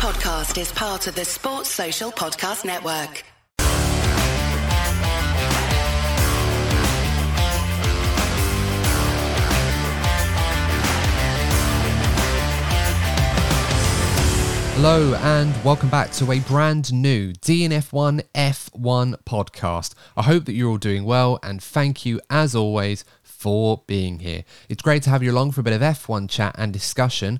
podcast is part of the Sports Social Podcast Network. Hello and welcome back to a brand new DNF1 F1 podcast. I hope that you're all doing well and thank you as always for being here. It's great to have you along for a bit of F1 chat and discussion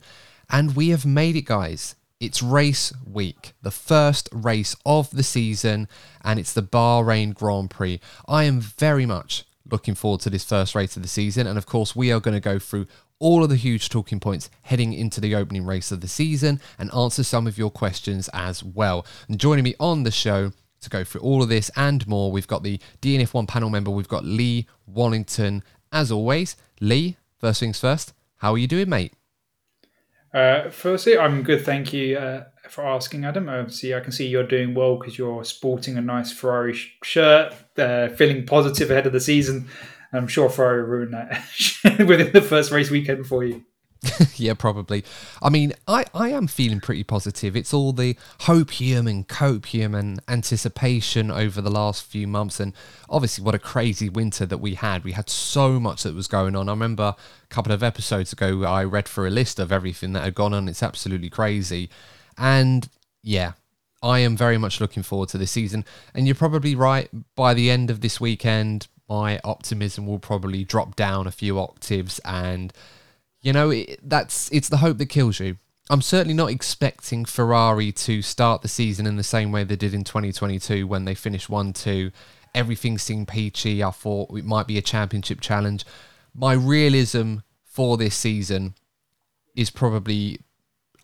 and we have made it guys. It's race week, the first race of the season and it's the Bahrain Grand Prix. I am very much looking forward to this first race of the season and of course we are going to go through all of the huge talking points heading into the opening race of the season and answer some of your questions as well. And joining me on the show to go through all of this and more, we've got the DNF1 panel member, we've got Lee Wallington. As always, Lee, first things first, how are you doing, mate? Uh, firstly, I'm good, thank you uh, for asking, Adam. Obviously, I can see you're doing well because you're sporting a nice Ferrari sh- shirt, uh, feeling positive ahead of the season. I'm sure Ferrari ruined that within the first race weekend for you. yeah, probably. I mean, I, I am feeling pretty positive. It's all the hopium and copium and anticipation over the last few months. And obviously, what a crazy winter that we had. We had so much that was going on. I remember a couple of episodes ago, I read through a list of everything that had gone on. It's absolutely crazy. And yeah, I am very much looking forward to this season. And you're probably right. By the end of this weekend, my optimism will probably drop down a few octaves and you know it, that's it's the hope that kills you. I'm certainly not expecting ferrari to start the season in the same way they did in 2022 when they finished 1-2 everything seemed peachy. I thought it might be a championship challenge. My realism for this season is probably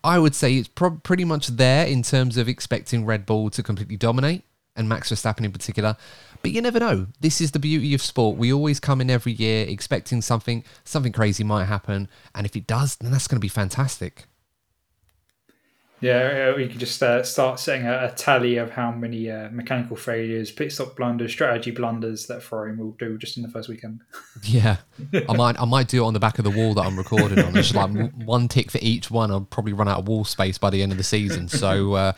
i would say it's pro- pretty much there in terms of expecting red bull to completely dominate and Max Verstappen in particular. But you never know. This is the beauty of sport. We always come in every year expecting something, something crazy might happen, and if it does, then that's going to be fantastic. Yeah, we could just uh, start setting a, a, tally of how many uh, mechanical failures, pit stop blunders, strategy blunders that Ferrari will do just in the first weekend. Yeah, I might I might do it on the back of the wall that I'm recording on. It's like one tick for each one. I'll probably run out of wall space by the end of the season. So. Uh,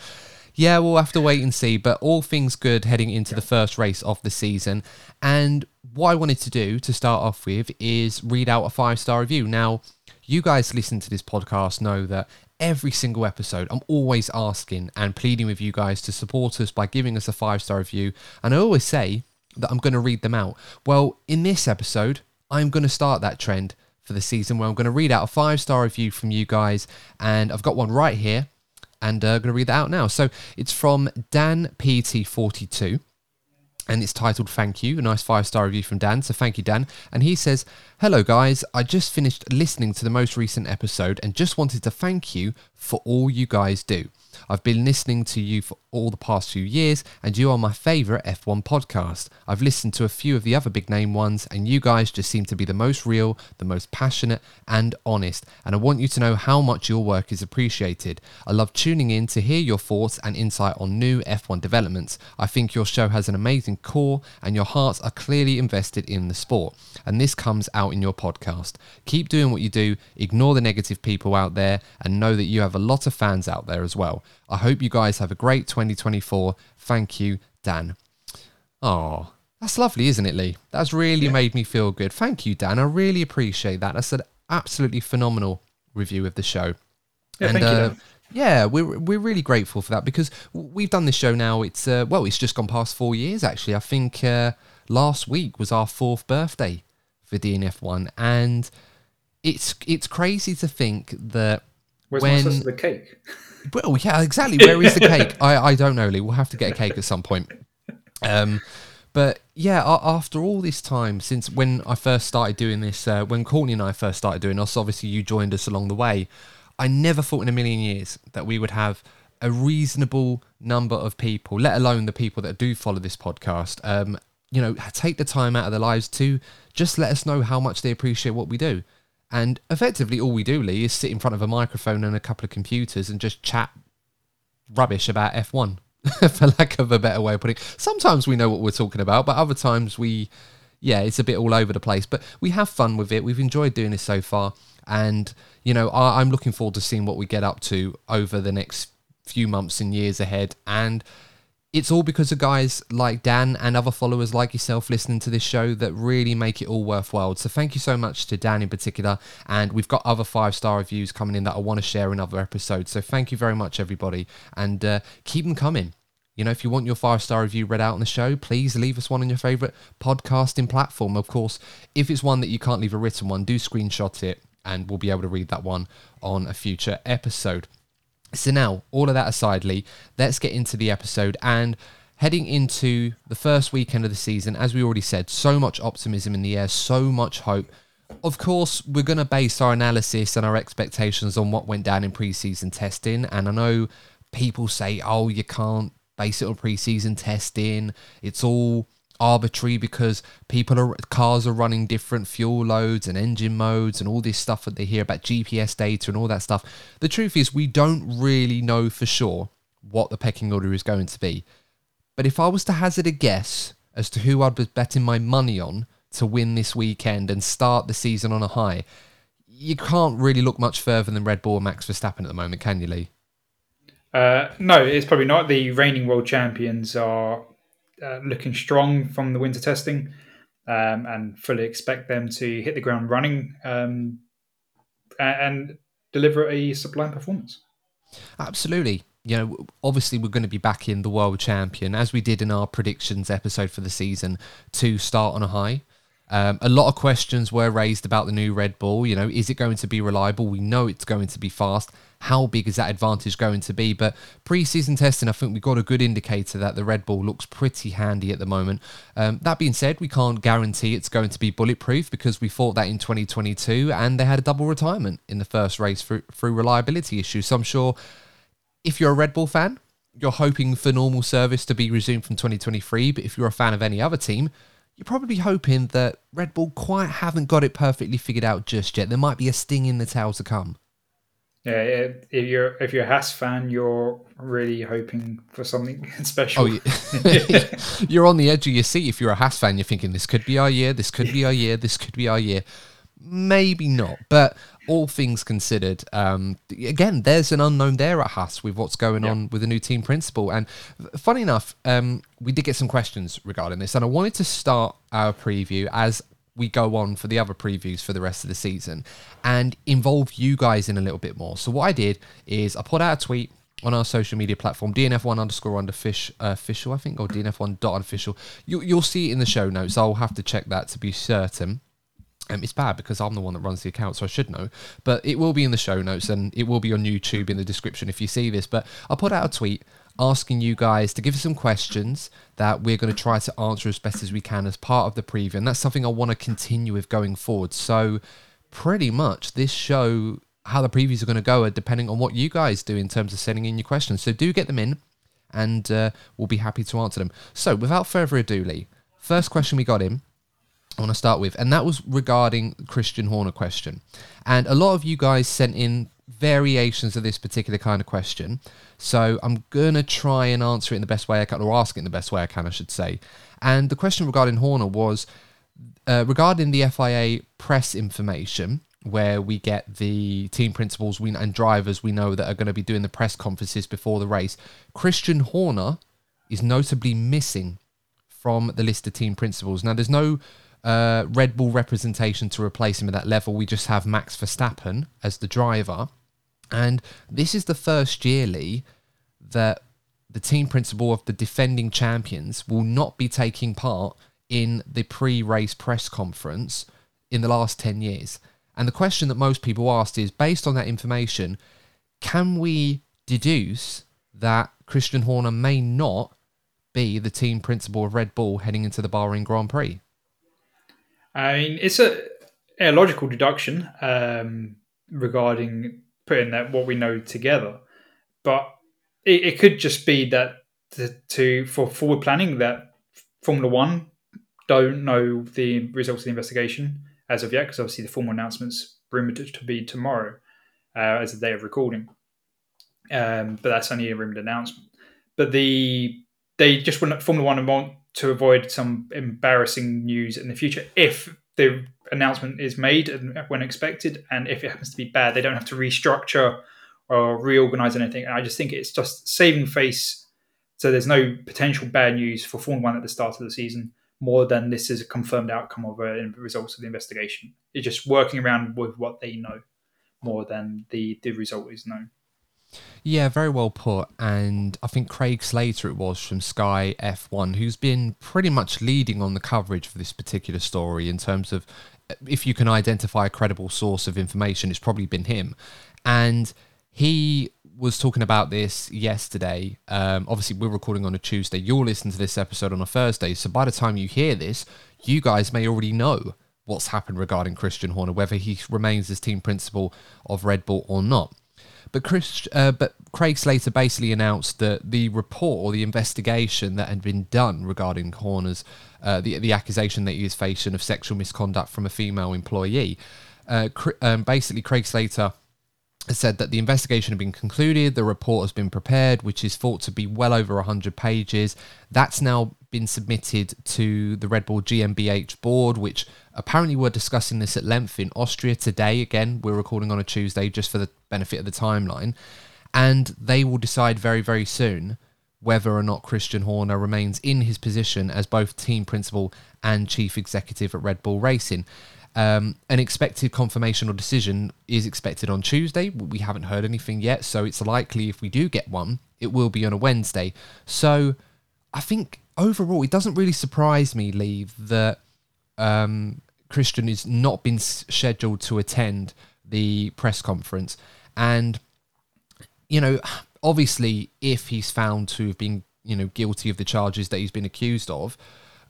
yeah, we'll have to wait and see. But all things good heading into the first race of the season. And what I wanted to do to start off with is read out a five star review. Now, you guys listen to this podcast know that every single episode, I'm always asking and pleading with you guys to support us by giving us a five star review. And I always say that I'm going to read them out. Well, in this episode, I'm going to start that trend for the season where I'm going to read out a five star review from you guys. And I've got one right here and uh, I'm going to read that out now. So it's from Dan PT42 and it's titled Thank You. A nice five star review from Dan. So thank you, Dan. And he says, Hello, guys. I just finished listening to the most recent episode and just wanted to thank you for all you guys do. I've been listening to you for all the past few years, and you are my favourite F1 podcast. I've listened to a few of the other big name ones, and you guys just seem to be the most real, the most passionate, and honest. And I want you to know how much your work is appreciated. I love tuning in to hear your thoughts and insight on new F1 developments. I think your show has an amazing core, and your hearts are clearly invested in the sport. And this comes out in your podcast. Keep doing what you do, ignore the negative people out there, and know that you have a lot of fans out there as well. I hope you guys have a great 2024. Thank you, Dan. Oh, that's lovely, isn't it, Lee? That's really yeah. made me feel good. Thank you, Dan. I really appreciate that. That's an absolutely phenomenal review of the show. Yeah, and, thank uh, you. Yeah, we're we're really grateful for that because we've done this show now. It's uh, well, it's just gone past four years actually. I think uh, last week was our fourth birthday for DNF one, and it's it's crazy to think that Where's when the cake? Well, yeah, exactly. Where is the cake? I, I don't know, Lee. We'll have to get a cake at some point. Um, but yeah, after all this time since when I first started doing this, uh, when Courtney and I first started doing this, obviously you joined us along the way. I never thought in a million years that we would have a reasonable number of people, let alone the people that do follow this podcast, um, you know, take the time out of their lives to just let us know how much they appreciate what we do. And effectively, all we do, Lee, is sit in front of a microphone and a couple of computers and just chat rubbish about F1, for lack of a better way of putting it. Sometimes we know what we're talking about, but other times we, yeah, it's a bit all over the place. But we have fun with it. We've enjoyed doing this so far. And, you know, I, I'm looking forward to seeing what we get up to over the next few months and years ahead. And it's all because of guys like Dan and other followers like yourself listening to this show that really make it all worthwhile. So thank you so much to Dan in particular. And we've got other five star reviews coming in that I want to share in other episodes. So thank you very much, everybody. And uh, keep them coming. You know, if you want your five star review read out on the show, please leave us one on your favorite podcasting platform. Of course, if it's one that you can't leave a written one, do screenshot it and we'll be able to read that one on a future episode. So, now, all of that aside, Lee, let's get into the episode and heading into the first weekend of the season. As we already said, so much optimism in the air, so much hope. Of course, we're going to base our analysis and our expectations on what went down in preseason testing. And I know people say, oh, you can't base it on preseason testing. It's all arbitrary because people are cars are running different fuel loads and engine modes and all this stuff that they hear about GPS data and all that stuff. The truth is we don't really know for sure what the pecking order is going to be. But if I was to hazard a guess as to who I'd be betting my money on to win this weekend and start the season on a high, you can't really look much further than Red Bull and Max Verstappen at the moment, can you, Lee? Uh, no, it's probably not. The reigning world champions are uh, looking strong from the winter testing, um, and fully expect them to hit the ground running um, and, and deliver a sublime performance. Absolutely. You know, obviously, we're going to be back in the world champion as we did in our predictions episode for the season to start on a high. Um, a lot of questions were raised about the new Red Bull. You know, is it going to be reliable? We know it's going to be fast. How big is that advantage going to be? But pre-season testing, I think we got a good indicator that the Red Bull looks pretty handy at the moment. Um, that being said, we can't guarantee it's going to be bulletproof because we thought that in 2022, and they had a double retirement in the first race through, through reliability issues. So I'm sure if you're a Red Bull fan, you're hoping for normal service to be resumed from 2023. But if you're a fan of any other team, you're probably hoping that Red Bull quite haven't got it perfectly figured out just yet. There might be a sting in the tail to come. Yeah, if you're if you're a Haas fan, you're really hoping for something special. Oh, yeah. you're on the edge of your seat. If you're a Haas fan, you're thinking this could be our year. This could be our year. This could be our year. Maybe not, but all things considered, um, again, there's an unknown there at Haas with what's going yeah. on with the new team principal. And funny enough, um, we did get some questions regarding this, and I wanted to start our preview as we go on for the other previews for the rest of the season and involve you guys in a little bit more. So what I did is I put out a tweet on our social media platform, DNF1 underscore under fish, uh, official, I think, or DNF1 dot official. You, you'll see it in the show notes. I'll have to check that to be certain. Um, it's bad because I'm the one that runs the account, so I should know. But it will be in the show notes and it will be on YouTube in the description if you see this. But I put out a tweet asking you guys to give us some questions that we're going to try to answer as best as we can as part of the preview. And that's something I want to continue with going forward. So, pretty much this show, how the previews are going to go, are depending on what you guys do in terms of sending in your questions. So, do get them in and uh, we'll be happy to answer them. So, without further ado, Lee, first question we got in I want to start with, and that was regarding Christian Horner question. And a lot of you guys sent in variations of this particular kind of question. So I'm going to try and answer it in the best way I can, or ask it in the best way I can, I should say. And the question regarding Horner was uh, regarding the FIA press information, where we get the team principals we, and drivers we know that are going to be doing the press conferences before the race. Christian Horner is notably missing from the list of team principals. Now, there's no uh, Red Bull representation to replace him at that level. We just have Max Verstappen as the driver. And this is the first yearly that the team principal of the defending champions will not be taking part in the pre race press conference in the last 10 years. And the question that most people asked is based on that information, can we deduce that Christian Horner may not be the team principal of Red Bull heading into the Bahrain Grand Prix? I mean, it's a, a logical deduction um, regarding putting that what we know together, but it, it could just be that to, to, for forward planning that Formula One don't know the results of the investigation as of yet, because obviously the formal announcement's rumored to be tomorrow uh, as the day of recording. Um, but that's only a rumored announcement. But the they just want Formula One want to avoid some embarrassing news in the future if the announcement is made and when expected and if it happens to be bad they don't have to restructure or reorganize anything. And I just think it's just saving face. So there's no potential bad news for Formula One at the start of the season more than this is a confirmed outcome of uh, the results of the investigation. It's just working around with what they know more than the, the result is known. Yeah, very well put. And I think Craig Slater, it was from Sky F1, who's been pretty much leading on the coverage for this particular story in terms of if you can identify a credible source of information, it's probably been him. And he was talking about this yesterday. Um, obviously, we're recording on a Tuesday. You'll listen to this episode on a Thursday. So by the time you hear this, you guys may already know what's happened regarding Christian Horner, whether he remains as team principal of Red Bull or not. But Chris, uh, but Craig Slater basically announced that the report or the investigation that had been done regarding Horner's uh, the the accusation that he is facing of sexual misconduct from a female employee. Uh, um, basically, Craig Slater said that the investigation had been concluded, the report has been prepared, which is thought to be well over 100 pages. That's now been submitted to the Red Bull GmbH board, which apparently we're discussing this at length in Austria today. Again, we're recording on a Tuesday just for the benefit of the timeline. And they will decide very, very soon whether or not Christian Horner remains in his position as both team principal and chief executive at Red Bull Racing. Um, an expected confirmation or decision is expected on Tuesday. We haven't heard anything yet, so it's likely if we do get one, it will be on a Wednesday. So I think overall, it doesn't really surprise me, Lee, that um, Christian has not been scheduled to attend the press conference. And, you know, obviously, if he's found to have been, you know, guilty of the charges that he's been accused of,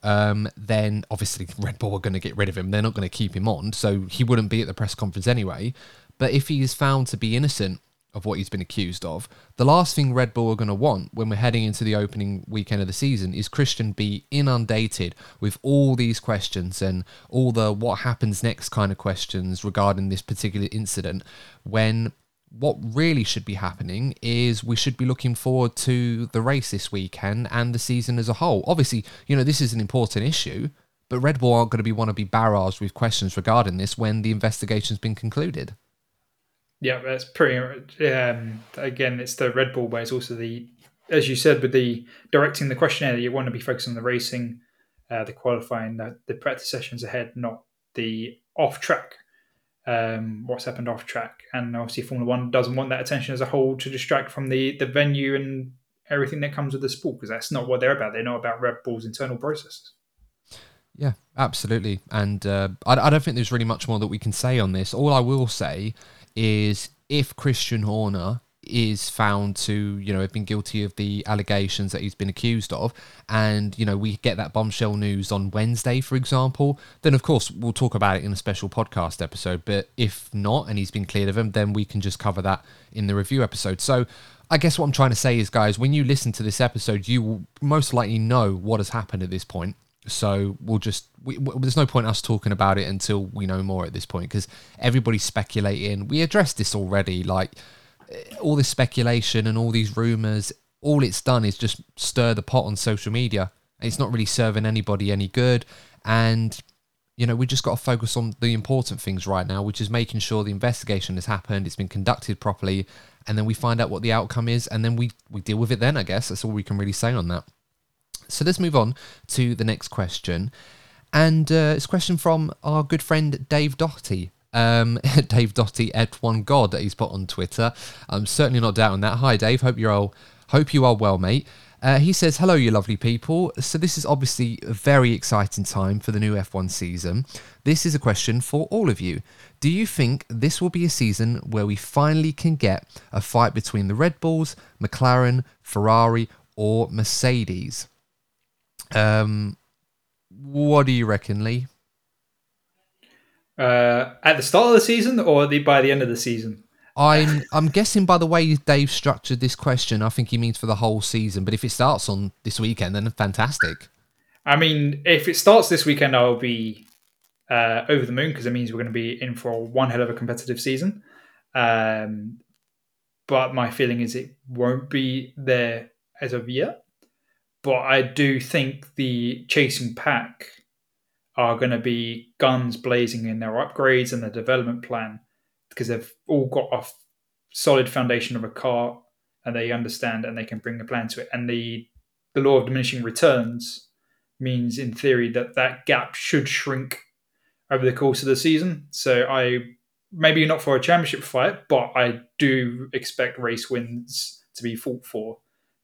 um, then obviously Red Bull are going to get rid of him. They're not going to keep him on, so he wouldn't be at the press conference anyway. But if he is found to be innocent of what he's been accused of, the last thing Red Bull are going to want when we're heading into the opening weekend of the season is Christian be inundated with all these questions and all the what happens next kind of questions regarding this particular incident when what really should be happening is we should be looking forward to the race this weekend and the season as a whole. Obviously, you know, this is an important issue, but Red Bull aren't going to be want to be barraged with questions regarding this when the investigation's been concluded. Yeah, that's pretty. Um, again, it's the Red Bull, but it's also the, as you said, with the directing the questionnaire, you want to be focused on the racing, uh, the qualifying, the, the practice sessions ahead, not the off track um, what's happened off track. And obviously, Formula One doesn't want that attention as a whole to distract from the the venue and everything that comes with the sport because that's not what they're about. They're not about Red Bull's internal processes. Yeah, absolutely. And uh, I, I don't think there's really much more that we can say on this. All I will say is if Christian Horner is found to, you know, have been guilty of the allegations that he's been accused of, and, you know, we get that bombshell news on Wednesday, for example, then of course we'll talk about it in a special podcast episode. But if not, and he's been cleared of them, then we can just cover that in the review episode. So I guess what I'm trying to say is, guys, when you listen to this episode, you will most likely know what has happened at this point. So we'll just we, there's no point us talking about it until we know more at this point because everybody's speculating. We addressed this already, like eh, all this speculation and all these rumors, all it's done is just stir the pot on social media. It's not really serving anybody any good. And, you know, we just got to focus on the important things right now, which is making sure the investigation has happened, it's been conducted properly, and then we find out what the outcome is, and then we, we deal with it then, I guess. That's all we can really say on that. So let's move on to the next question. And uh, it's a question from our good friend Dave Doherty. Um, Dave Dotty at one god that he's put on Twitter. I'm certainly not doubting that. Hi Dave, hope you're all hope you are well, mate. Uh, he says, Hello, you lovely people. So, this is obviously a very exciting time for the new F1 season. This is a question for all of you. Do you think this will be a season where we finally can get a fight between the Red Bulls, McLaren, Ferrari, or Mercedes? Um, what do you reckon, Lee? Uh, at the start of the season or the, by the end of the season? I'm I'm guessing by the way Dave structured this question, I think he means for the whole season. But if it starts on this weekend, then fantastic. I mean, if it starts this weekend, I'll be uh, over the moon because it means we're going to be in for one hell of a competitive season. Um, but my feeling is it won't be there as of yet. But I do think the chasing pack are going to be guns blazing in their upgrades and the development plan because they've all got a solid foundation of a car and they understand and they can bring a plan to it. And the the law of diminishing returns means, in theory, that that gap should shrink over the course of the season. So I maybe not for a championship fight, but I do expect race wins to be fought for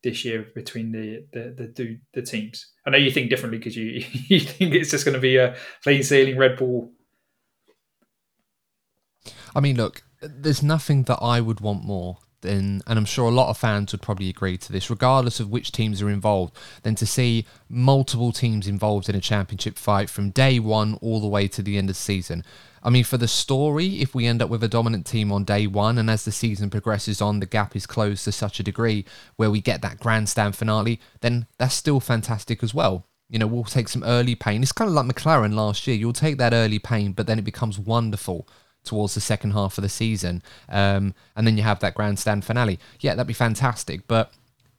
this year between the the the, the, teams. I know you think differently because you you think it's just going to be a plain sailing Red Bull. I mean, look, there's nothing that I would want more and I'm sure a lot of fans would probably agree to this, regardless of which teams are involved, than to see multiple teams involved in a championship fight from day one all the way to the end of the season. I mean, for the story, if we end up with a dominant team on day one, and as the season progresses on, the gap is closed to such a degree where we get that grandstand finale, then that's still fantastic as well. You know, we'll take some early pain. It's kind of like McLaren last year. You'll take that early pain, but then it becomes wonderful towards the second half of the season. Um, and then you have that grandstand finale. Yeah, that'd be fantastic. But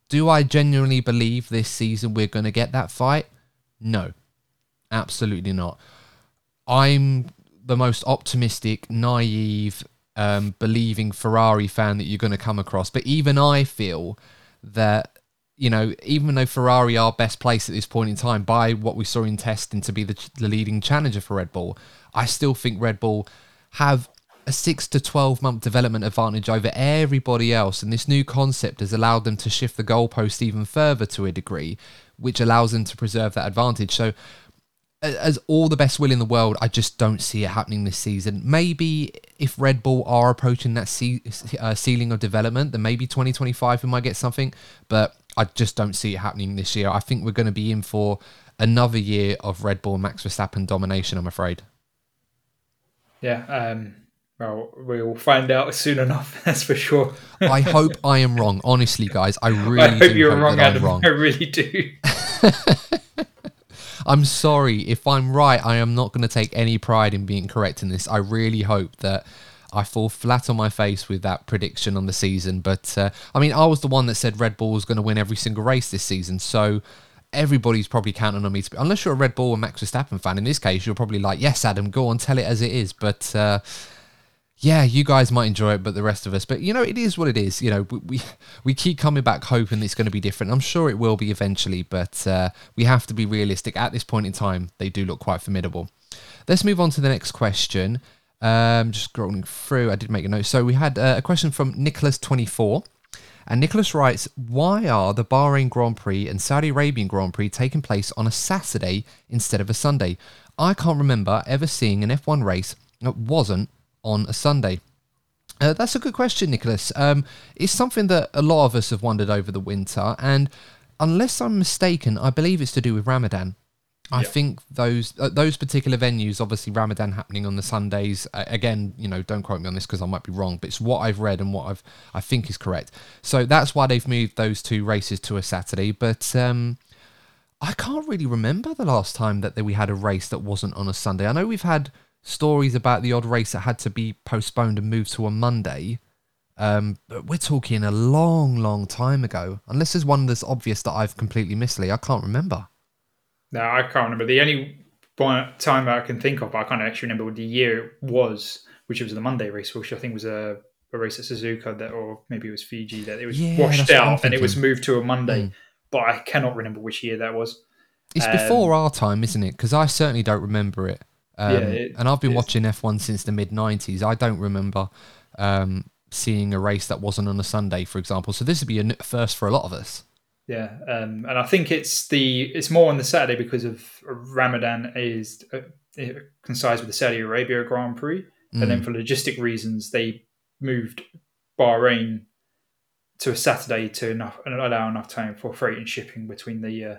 do I genuinely believe this season we're going to get that fight? No, absolutely not. I'm the most optimistic, naive, um, believing Ferrari fan that you're going to come across. But even I feel that, you know, even though Ferrari are best placed at this point in time by what we saw in testing to be the, the leading challenger for Red Bull, I still think Red Bull have a six to 12 month development advantage over everybody else. And this new concept has allowed them to shift the goalpost even further to a degree, which allows them to preserve that advantage. So, as all the best will in the world, I just don't see it happening this season. Maybe if Red Bull are approaching that ce- uh, ceiling of development, then maybe 2025 we might get something. But I just don't see it happening this year. I think we're going to be in for another year of Red Bull Max Verstappen domination, I'm afraid. Yeah. Um, well, we'll find out soon enough. That's for sure. I hope I am wrong. Honestly, guys, I really I hope you're hope wrong, Adam. Wrong. I really do. I'm sorry if I'm right. I am not going to take any pride in being correct in this. I really hope that I fall flat on my face with that prediction on the season. But uh, I mean, I was the one that said Red Bull was going to win every single race this season. So everybody's probably counting on me to be, unless you're a Red Bull and Max Verstappen fan. In this case, you're probably like, yes, Adam, go on, tell it as it is. But uh, yeah, you guys might enjoy it, but the rest of us, but you know, it is what it is. You know, we we, we keep coming back hoping it's going to be different. I'm sure it will be eventually, but uh, we have to be realistic. At this point in time, they do look quite formidable. Let's move on to the next question. Um, just scrolling through, I did make a note. So we had uh, a question from Nicholas24. And Nicholas writes, Why are the Bahrain Grand Prix and Saudi Arabian Grand Prix taking place on a Saturday instead of a Sunday? I can't remember ever seeing an F1 race that wasn't on a Sunday. Uh, that's a good question, Nicholas. Um, it's something that a lot of us have wondered over the winter, and unless I'm mistaken, I believe it's to do with Ramadan. I think those uh, those particular venues, obviously Ramadan happening on the Sundays. Uh, again, you know, don't quote me on this because I might be wrong, but it's what I've read and what I've I think is correct. So that's why they've moved those two races to a Saturday. But um, I can't really remember the last time that we had a race that wasn't on a Sunday. I know we've had stories about the odd race that had to be postponed and moved to a Monday. Um, but we're talking a long, long time ago. Unless there's one that's obvious that I've completely missed, Lee. I can't remember. No, I can't remember. The only time I can think of, I can't actually remember what the year it was, which was the Monday race, which I think was a, a race at Suzuka that, or maybe it was Fuji, that it was yeah, washed out and it was moved to a Monday. Mm. But I cannot remember which year that was. It's um, before our time, isn't it? Because I certainly don't remember it. Um, yeah, it, and I've been watching F1 since the mid 90s. I don't remember um, seeing a race that wasn't on a Sunday, for example. So this would be a first for a lot of us. Yeah, um, and I think it's the it's more on the Saturday because of Ramadan is uh, coincides with the Saudi Arabia Grand Prix, mm. and then for logistic reasons they moved Bahrain to a Saturday to enough allow enough time for freight and shipping between the uh,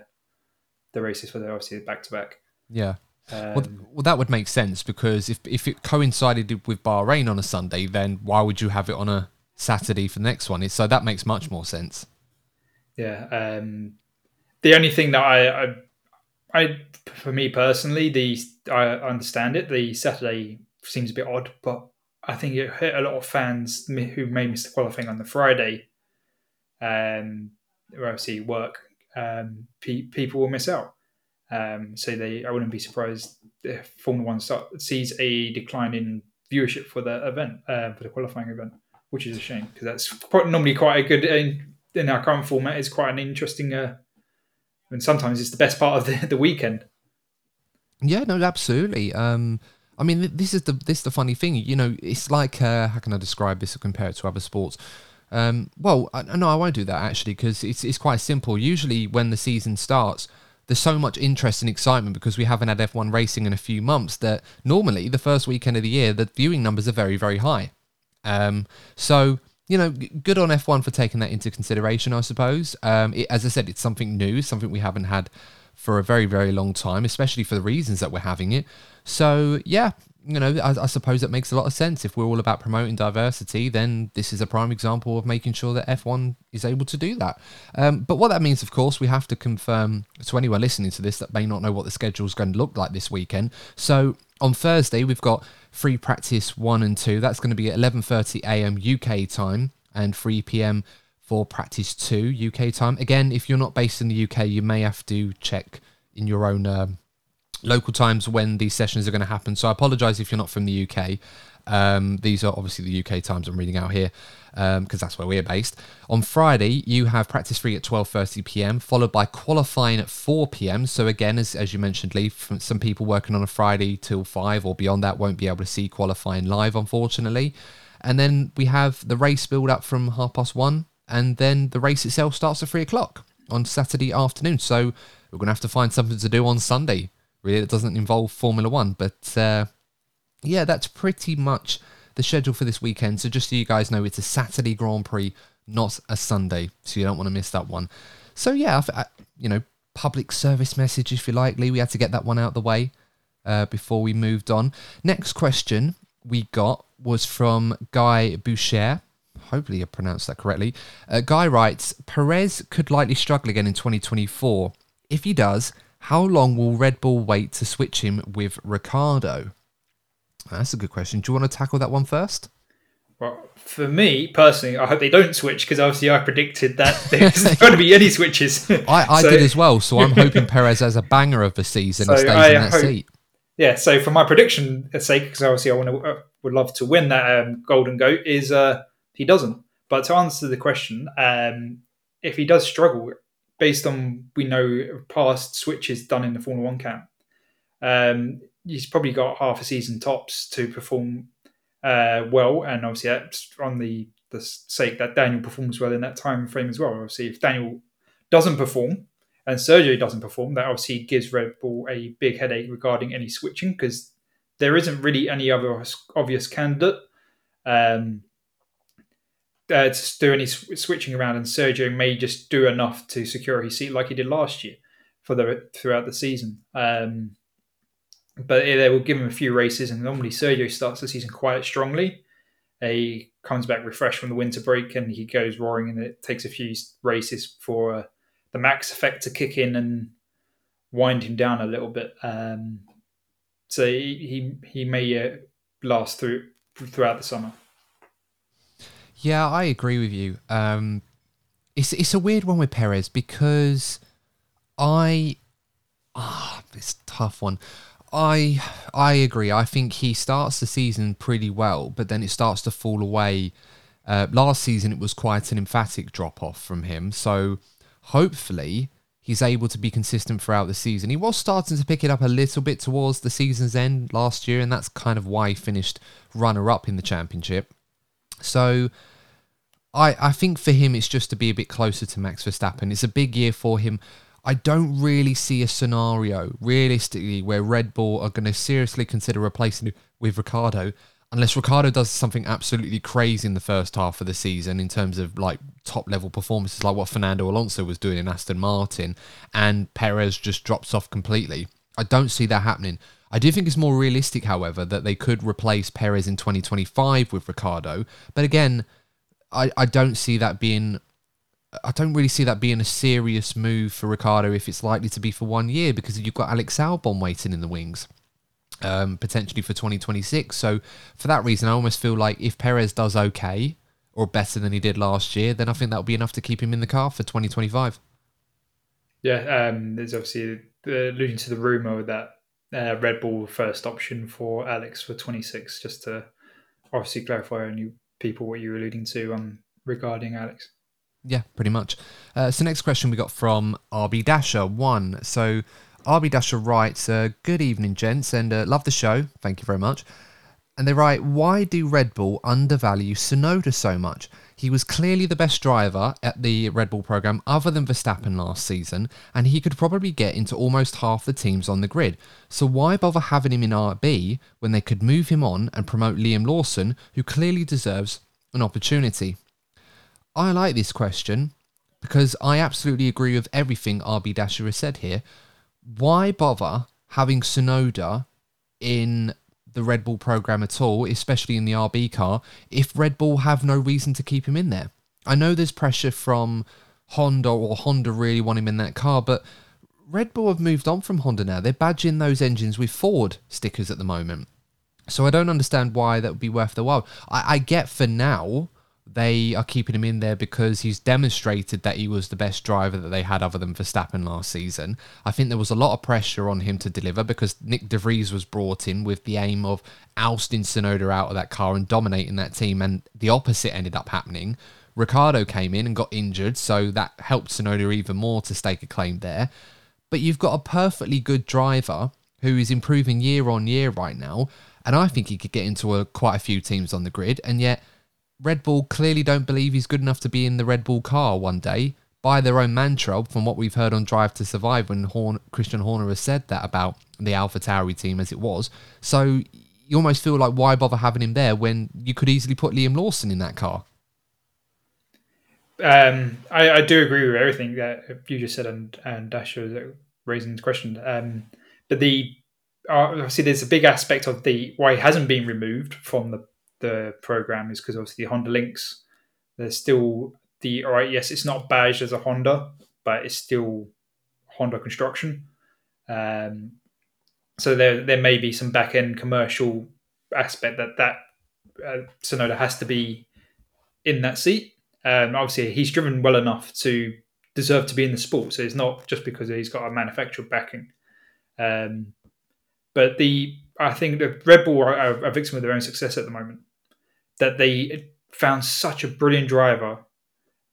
the races for the obviously back to back. Yeah. Um, well, well, that would make sense because if if it coincided with Bahrain on a Sunday, then why would you have it on a Saturday for the next one? So that makes much more sense. Yeah. Um, the only thing that I, I, I, for me personally, the I understand it. The Saturday seems a bit odd, but I think it hurt a lot of fans who may miss the qualifying on the Friday. Um, where obviously work, um, pe- people will miss out. Um, so they, I wouldn't be surprised if Formula One start, sees a decline in viewership for the event, uh, for the qualifying event. which is a shame because that's quite, normally quite a good in, our current format. It's quite an interesting, uh, and sometimes it's the best part of the, the weekend. Yeah, no, absolutely. Um, I mean, this is the this is the funny thing. You know, it's like uh, how can I describe this or compare it to other sports? Um, well, I, no, I won't do that actually because it's it's quite simple. Usually, when the season starts, there's so much interest and excitement because we haven't had F1 racing in a few months that normally the first weekend of the year the viewing numbers are very very high. Um, so you know, good on F1 for taking that into consideration, I suppose. Um, it, as I said, it's something new, something we haven't had for a very very long time, especially for the reasons that we're having it. So yeah, you know, I, I, suppose it makes a lot of sense. If we're all about promoting diversity, then this is a prime example of making sure that F1 is able to do that. Um, but what that means, of course, we have to confirm to anyone listening to this that may not know what the schedule is going to look like this weekend. So on Thursday, we've got free practice one and two. That's going to be at 11:30 a.m. UK time and 3 p.m. for practice two UK time. Again, if you're not based in the UK, you may have to check in your own. Um, local times when these sessions are going to happen. So I apologise if you're not from the UK. Um, these are obviously the UK times I'm reading out here because um, that's where we're based. On Friday, you have practice free at 12:30 p.m., followed by qualifying at 4 p.m. So again, as, as you mentioned, Lee, some people working on a Friday till five or beyond that won't be able to see qualifying live, unfortunately. And then we have the race build up from half past one, and then the race itself starts at three o'clock on Saturday afternoon. So we're going to have to find something to do on Sunday really. It doesn't involve Formula One. But uh, yeah, that's pretty much the schedule for this weekend. So just so you guys know, it's a Saturday Grand Prix, not a Sunday. So you don't want to miss that one. So yeah, I, you know, public service message, if you like, Lee. We had to get that one out of the way uh, before we moved on. Next question we got was from Guy Boucher. Hopefully, I pronounced that correctly. Uh, Guy writes Perez could likely struggle again in 2024. If he does, how long will Red Bull wait to switch him with Ricciardo? That's a good question. Do you want to tackle that one first? Well, for me personally, I hope they don't switch because obviously I predicted that there's not going to be any switches. I, I so, did as well, so I'm hoping Perez has a banger of the season so and stays I in that hope, seat. Yeah, so for my prediction sake, because obviously I want to uh, would love to win that um, Golden Goat, is uh, he doesn't. But to answer the question, um, if he does struggle, based on we know past switches done in the Formula One camp. Um, he's probably got half a season tops to perform uh, well, and obviously that's on the the sake that Daniel performs well in that time frame as well. Obviously, if Daniel doesn't perform and Sergio doesn't perform, that obviously gives Red Bull a big headache regarding any switching because there isn't really any other obvious candidate. Um, uh, to do any switching around, and Sergio may just do enough to secure his seat like he did last year for the throughout the season. Um, but they will give him a few races, and normally Sergio starts the season quite strongly. He comes back refreshed from the winter break, and he goes roaring, and it takes a few races for uh, the max effect to kick in and wind him down a little bit. Um, so he he, he may uh, last through throughout the summer. Yeah, I agree with you. Um, it's it's a weird one with Perez because I ah, oh, it's tough one. I I agree. I think he starts the season pretty well, but then it starts to fall away. Uh, last season, it was quite an emphatic drop off from him. So hopefully, he's able to be consistent throughout the season. He was starting to pick it up a little bit towards the season's end last year, and that's kind of why he finished runner up in the championship. So I, I think for him, it's just to be a bit closer to Max Verstappen. It's a big year for him. I don't really see a scenario, realistically, where Red Bull are going to seriously consider replacing with Ricciardo unless Ricciardo does something absolutely crazy in the first half of the season in terms of like top level performances, like what Fernando Alonso was doing in Aston Martin, and Perez just drops off completely. I don't see that happening. I do think it's more realistic, however, that they could replace Perez in 2025 with Ricciardo. But again, I, I don't see that being I don't really see that being a serious move for Ricciardo if it's likely to be for one year because you've got Alex Albon waiting in the wings, um, potentially for 2026. So for that reason, I almost feel like if Perez does okay or better than he did last year, then I think that'll be enough to keep him in the car for 2025. Yeah, um, there's obviously uh, alluding to the rumor that uh, Red Bull first option for Alex for 26. Just to obviously clarify, only people what you're alluding to um, regarding Alex. Yeah, pretty much. Uh, so next question we got from RB Dasher one. So RB Dasher writes, uh, "Good evening, gents, and uh, love the show. Thank you very much." And they write, "Why do Red Bull undervalue Tsunoda so much? He was clearly the best driver at the Red Bull program, other than Verstappen last season, and he could probably get into almost half the teams on the grid. So why bother having him in RB when they could move him on and promote Liam Lawson, who clearly deserves an opportunity?" I like this question because I absolutely agree with everything RB Dasher has said here. Why bother having Tsunoda in the Red Bull program at all, especially in the RB car, if Red Bull have no reason to keep him in there? I know there's pressure from Honda or Honda really want him in that car, but Red Bull have moved on from Honda now. They're badging those engines with Ford stickers at the moment. So I don't understand why that would be worth the while. I, I get for now they are keeping him in there because he's demonstrated that he was the best driver that they had other than Verstappen last season. I think there was a lot of pressure on him to deliver because Nick De Vries was brought in with the aim of ousting Tsunoda out of that car and dominating that team, and the opposite ended up happening. Ricciardo came in and got injured, so that helped Tsunoda even more to stake a claim there. But you've got a perfectly good driver who is improving year on year right now, and I think he could get into a, quite a few teams on the grid, and yet Red Bull clearly don't believe he's good enough to be in the Red Bull car one day by their own mantra, from what we've heard on Drive to Survive when Horn, Christian Horner has said that about the Alpha Tauri team as it was. So you almost feel like why bother having him there when you could easily put Liam Lawson in that car? Um, I, I, do agree with everything that you just said and and Dasher raising the question. Um, but the uh, obviously there's a big aspect of the why he hasn't been removed from the the program is because obviously the Honda Links, there's still the all right. Yes, it's not badged as a Honda, but it's still Honda construction. Um, so there there may be some back end commercial aspect that that uh, Tsunoda has to be in that seat. Um, obviously, he's driven well enough to deserve to be in the sport. So it's not just because he's got a manufacturer backing. Um, but the I think the Red Bull are a victim of their own success at the moment that they found such a brilliant driver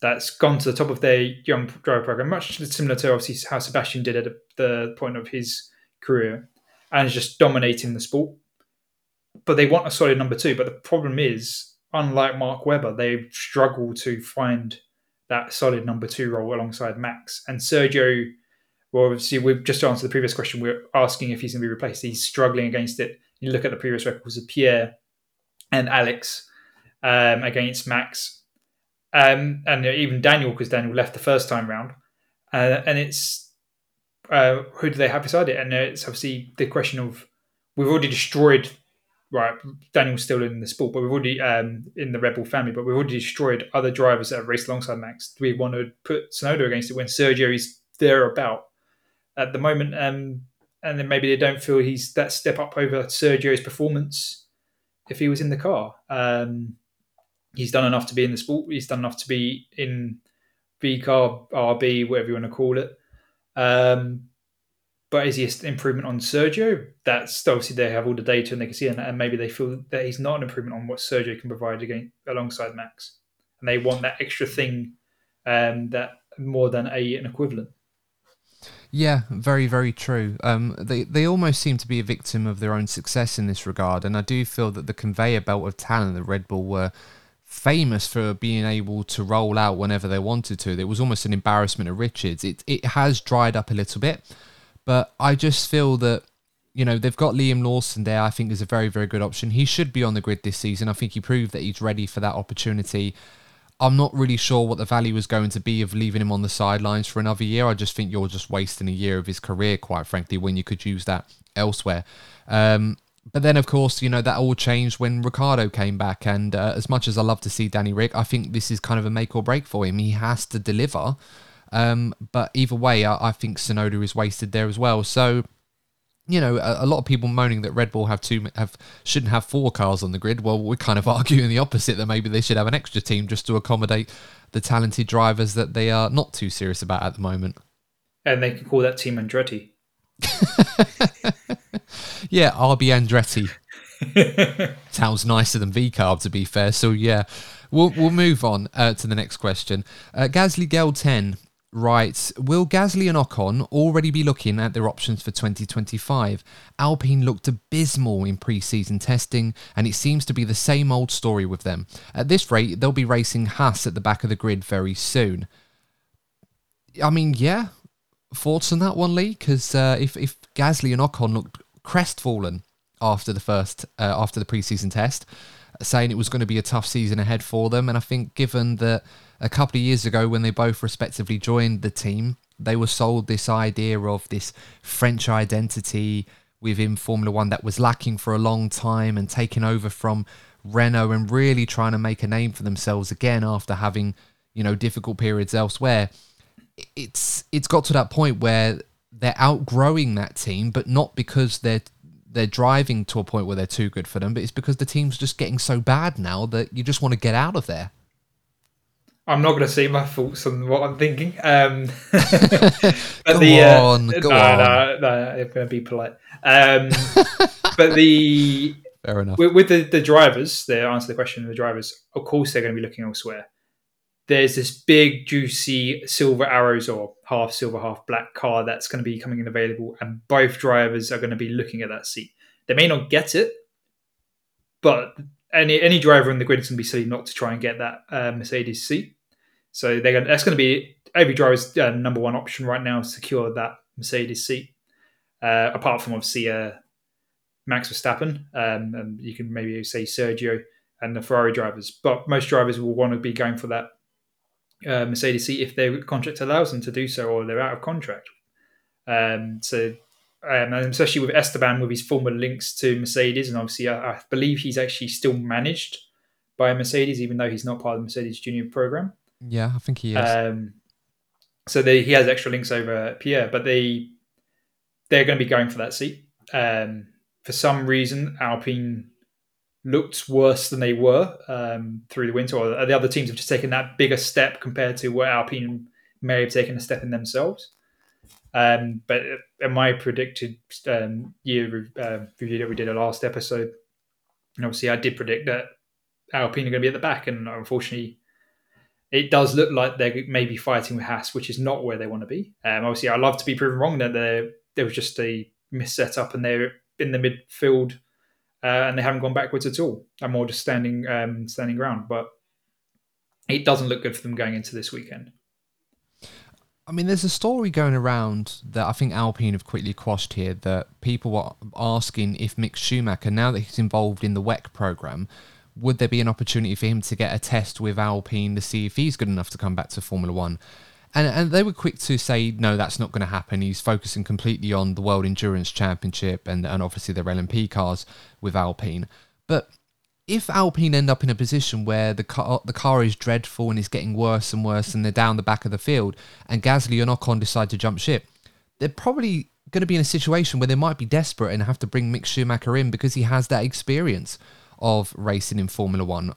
that's gone to the top of their young driver program, much similar to obviously how Sebastian did at the point of his career, and is just dominating the sport. But they want a solid number two. But the problem is, unlike Mark Webber, they struggle to find that solid number two role alongside Max. And Sergio, well, obviously, we've just answered the previous question. We're asking if he's going to be replaced. He's struggling against it. You look at the previous records of Pierre and Alex um, against Max, um, and even Daniel because Daniel left the first time round, uh, and it's uh, who do they have beside it? And it's obviously the question of we've already destroyed. Right, Daniel's still in the sport, but we've already um, in the Red Bull family, but we've already destroyed other drivers that have raced alongside Max. Do we want to put Tsunoda against it when Sergio is there about at the moment? Um, and then maybe they don't feel he's that step up over Sergio's performance if he was in the car. Um, he's done enough to be in the sport. He's done enough to be in VCAR, RB, whatever you want to call it. Um, but is he an improvement on Sergio? That's obviously they have all the data and they can see, and, and maybe they feel that he's not an improvement on what Sergio can provide again alongside Max, and they want that extra thing, um, that more than a an equivalent. Yeah, very, very true. Um, they they almost seem to be a victim of their own success in this regard, and I do feel that the conveyor belt of talent that Red Bull were famous for being able to roll out whenever they wanted to. It was almost an embarrassment of Richards. It it has dried up a little bit, but I just feel that you know they've got Liam Lawson there. I think is a very very good option. He should be on the grid this season. I think he proved that he's ready for that opportunity. I'm not really sure what the value is going to be of leaving him on the sidelines for another year. I just think you're just wasting a year of his career, quite frankly, when you could use that elsewhere. Um, but then, of course, you know, that all changed when Ricciardo came back. And uh, as much as I love to see Danny Ric, I think this is kind of a make or break for him. He has to deliver. Um, but either way, I, I, think Tsunoda is wasted there as well. So, you know, a, a, lot of people moaning that Red Bull have two have shouldn't have four cars on the grid. Well, we're kind of arguing the opposite that maybe they should have an extra team just to accommodate the talented drivers that they are not too serious about at the moment. And they can call that team Andretti. yeah, RB Andretti. Sounds nicer than VCARB, to be fair. So yeah, we'll we'll move on uh, to the next question. Uh, Gasly Gale ten writes, Will Gasly and Ocon already be looking at their options for 2025? Alpine looked abysmal in pre season testing, and it seems to be the same old story with them. At this rate, they'll be racing Haas at the back of the grid very soon. I mean, yeah. Thoughts on that one, Lee? Because uh, if, if Gasly and Ocon looked crestfallen after the first uh, after the preseason test, saying it was going to be a tough season ahead for them. And I think given that a couple of years ago, when they both respectively joined the team, they were sold this idea of this French identity within Formula One that was lacking for a long time and taking over from Renault and really trying to make a name for themselves again after having you know difficult periods elsewhere. It's it's got to that point where they're outgrowing that team, but not because they're they're driving to a point where they're too good for them, but it's because the team's just getting so bad now that you just want to get out of there. I'm not going to say my thoughts on what I'm thinking. Um, go the, uh, on, go no, on. No, no, I'm going to be polite. Um, but the fair enough with, with, the, the drivers, the answer to the question of the drivers, of course they're going to be looking elsewhere. There's this big, juicy silver arrows or half silver, half black car that's going to be coming in available, and both drivers are going to be looking at that seat. They may not get it, but any any driver in the grid is going to be silly not to try and get that uh, Mercedes seat. So they're going, that's going to be every driver's uh, number one option right now secure that Mercedes seat. Uh, apart from obviously uh, Max Verstappen, um, and you can maybe say Sergio and the Ferrari drivers, but most drivers will want to be going for that uh, Mercedes seat if their contract allows them to do so, or they're out of contract. Um, so, um, especially with Esteban, with his former links to Mercedes, and obviously, I, I, believe he's actually still managed by Mercedes, even though he's not part of the Mercedes Junior program. Yeah, I think he is. Um, so they, he has extra links over Pierre, but they they're going to be going for that seat. Um, for some reason, Alpine looked worse than they were um, through the winter, or the other teams have just taken that bigger step compared to where Alpine may have taken a step in themselves. Um, but in my predicted um, year uh, review that we did a last episode, and obviously I did predict that Alpine are going to be at the back, and unfortunately, it does look like they may be fighting with Haas, which is not where they want to be. Um, obviously, I love to be proven wrong that there was just a mis setup and they're in the midfield uh, and they haven't gone backwards at all. I'm more just standing um, standing ground, but it doesn't look good for them going into this weekend. I mean, there's a story going around that I think Alpine have quickly quashed here that people were asking if Mick Schumacher, now that he's involved in the WEC program, would there be an opportunity for him to get a test with Alpine to see if he's good enough to come back to Formula One? And, and they were quick to say, no, that's not going to happen. He's focusing completely on the World Endurance Championship and, and obviously their LMP cars with Alpine. But if Alpine end up in a position where the car, the car is dreadful and is getting worse and worse and they're down the back of the field and Gasly and Ocon decide to jump ship, they're probably going to be in a situation where they might be desperate and have to bring Mick Schumacher in because he has that experience of racing in Formula One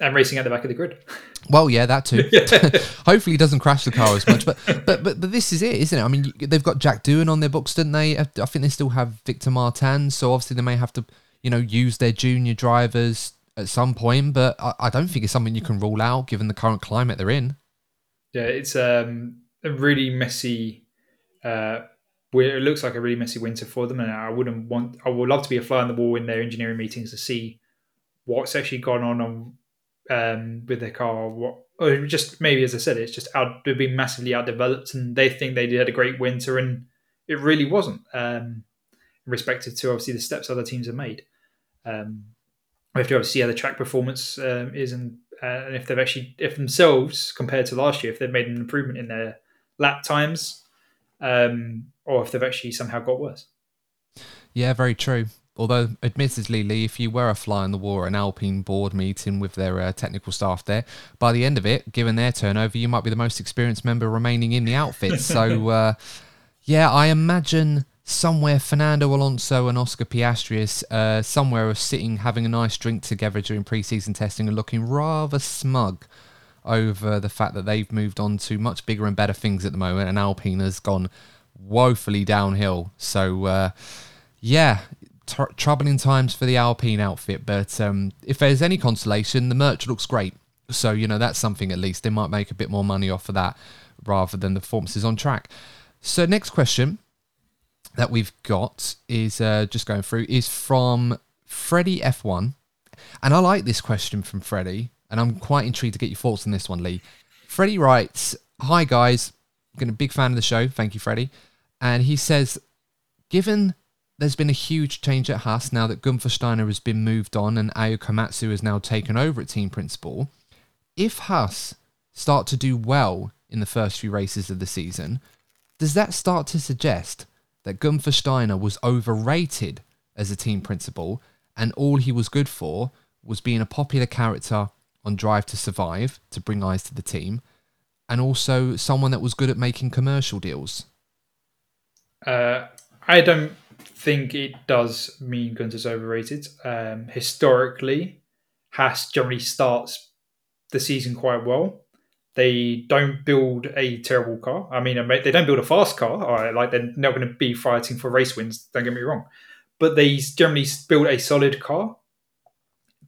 and racing at the back of the grid. Well, yeah, that too. Hopefully, he doesn't crash the car as much. But, but but but this is it, isn't it? I mean, they've got Jack Doohan on their books, didn't they? I think they still have Victor Martin, so obviously they may have to, you know, use their junior drivers at some point. But I, I don't think it's something you can rule out given the current climate they're in. Yeah, it's um, a really messy. Uh, it looks like a really messy winter for them, and I wouldn't want. I would love to be a fly on the wall in their engineering meetings to see what's actually gone on on um, with their car, or what, or just maybe as I said, it's just out they've been massively outdeveloped, and they think they had a great winter, and it really wasn't. Um, respective to obviously the steps other teams have made. Um, we have to obviously see how the track performance um, is, and uh, and if they've actually, if themselves compared to last year, if they've made an improvement in their lap times, um, or if they've actually somehow got worse. Yeah, very true. Although, admittedly, Lee, if you were a fly on the wall at an Alpine board meeting with their uh, technical staff there, by the end of it, given their turnover, you might be the most experienced member remaining in the outfit. so, uh, yeah, I imagine somewhere Fernando Alonso and Oscar Piastri uh, somewhere are sitting having a nice drink together during pre-season testing and looking rather smug over the fact that they've moved on to much bigger and better things at the moment, and Alpine has gone woefully downhill. So, uh, yeah, tr- troubling times for the Alpine outfit, but um, if there's any consolation, the merch looks great. So, you know, that's something at least. They might make a bit more money off of that rather than the performances on track. So, next question that we've got is uh, just going through is from Freddie F1. And I like this question from Freddie, and I'm quite intrigued to get your thoughts on this one, Lee. Freddie writes, Hi guys, been a big fan of the show. Thank you, Freddie. And he says, given there's been a huge change at Haas now that Gunther Steiner has been moved on and Ayao Komatsu has now taken over at team principal, if Haas start to do well in the first few races of the season, does that start to suggest that Gunther Steiner was overrated as a team principal and all he was good for was being a popular character on Drive to Survive to bring eyes to the team and also someone that was good at making commercial deals? Uh, I don't think it does mean Gunther's overrated. Um, historically, Haas generally starts the season quite well. They don't build a terrible car. I mean, they don't build a fast car. Right, like they're not going to be fighting for race wins. Don't get me wrong, but they generally build a solid car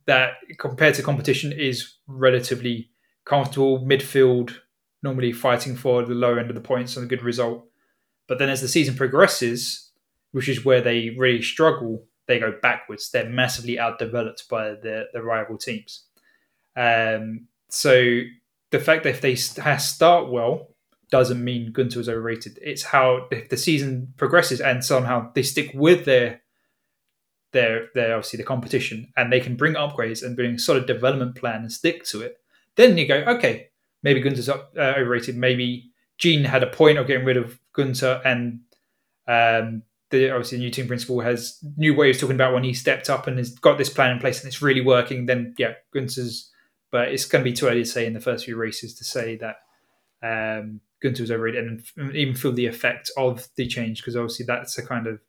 that, compared to competition, is relatively comfortable midfield. Normally fighting for the lower end of the points and a good result. But then as the season progresses, which is where they really struggle, they go backwards. They're massively outdeveloped by the, the rival teams. Um, so the fact that if they start well doesn't mean Gunther is overrated. It's how if the season progresses and somehow they stick with their their their obviously the competition and they can bring upgrades and bring a solid development plan and stick to it. Then you go, okay, maybe Gunther's up, uh, overrated. Maybe Gene had a point of getting rid of Gunther and um, the obviously the new team principal has knew what he was talking about when he stepped up and has got this plan in place and it's really working. Then yeah, Gunther's. but it's going to be too early to say in the first few races to say that um, Gunther was overrated and even feel the effect of the change because obviously that's a kind of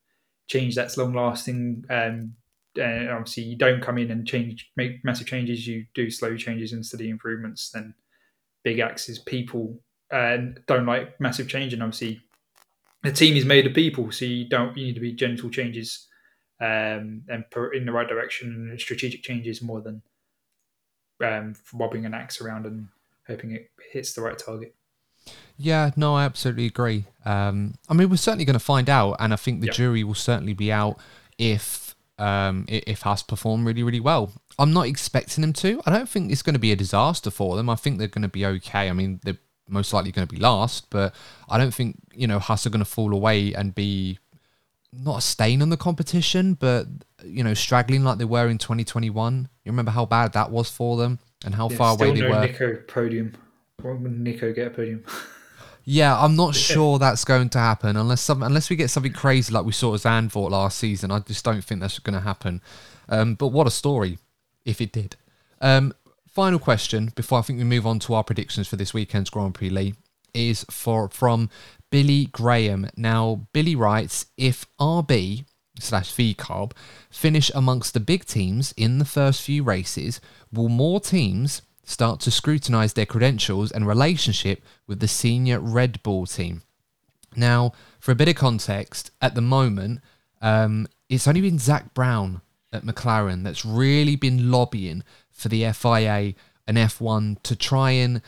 change that's long lasting. Um, and obviously, you don't come in and change, make massive changes. You do slow changes and steady improvements. Then big axes people uh, don't like massive change, and obviously, the team is made of people, so you don't you need to be gentle changes um, and in the right direction and strategic changes more than um, wobbling an axe around and hoping it hits the right target. Yeah, no, I absolutely agree. Um, I mean, we're certainly going to find out, and I think the yeah. jury will certainly be out if um, if Haas perform really, really well. I'm not expecting them to. I don't think it's going to be a disaster for them. I think they're going to be okay. I mean, they're most likely going to be last, but I don't think you know Haas are going to fall away and be not a stain on the competition, but you know, straggling like they were in 2021. You remember how bad that was for them and how yeah, far away they no were. Nico podium. When would Nico get a podium? yeah, I'm not sure that's going to happen unless some unless we get something crazy like we saw at Zandvoort last season. I just don't think that's going to happen. Um, but what a story if it did. Um, final question before I think we move on to our predictions for this weekend's Grand Prix Lee is for from Billy Graham. Now, Billy writes if RB slash VCARB finish amongst the big teams in the first few races, will more teams start to scrutinise their credentials and relationship with the senior Red Bull team? Now, for a bit of context, at the moment, um, it's only been Zak Brown at McLaren that's really been lobbying for the FIA and F1 to try and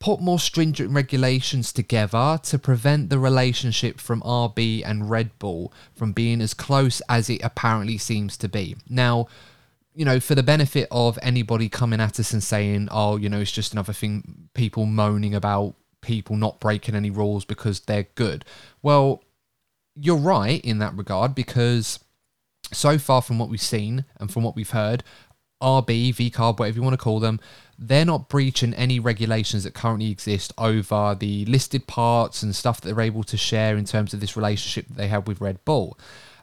put more stringent regulations together to prevent the relationship from RB and Red Bull from being as close as it apparently seems to be. Now, you know, for the benefit of anybody coming at us and saying, oh, you know, it's just another thing, people moaning about people not breaking any rules because they're good. Well, you're right in that regard because so far from what we've seen and from what we've heard, RB, VCARB, whatever you want to call them, they're not breaching any regulations that currently exist over the listed parts and stuff that they're able to share in terms of this relationship that they have with Red Bull.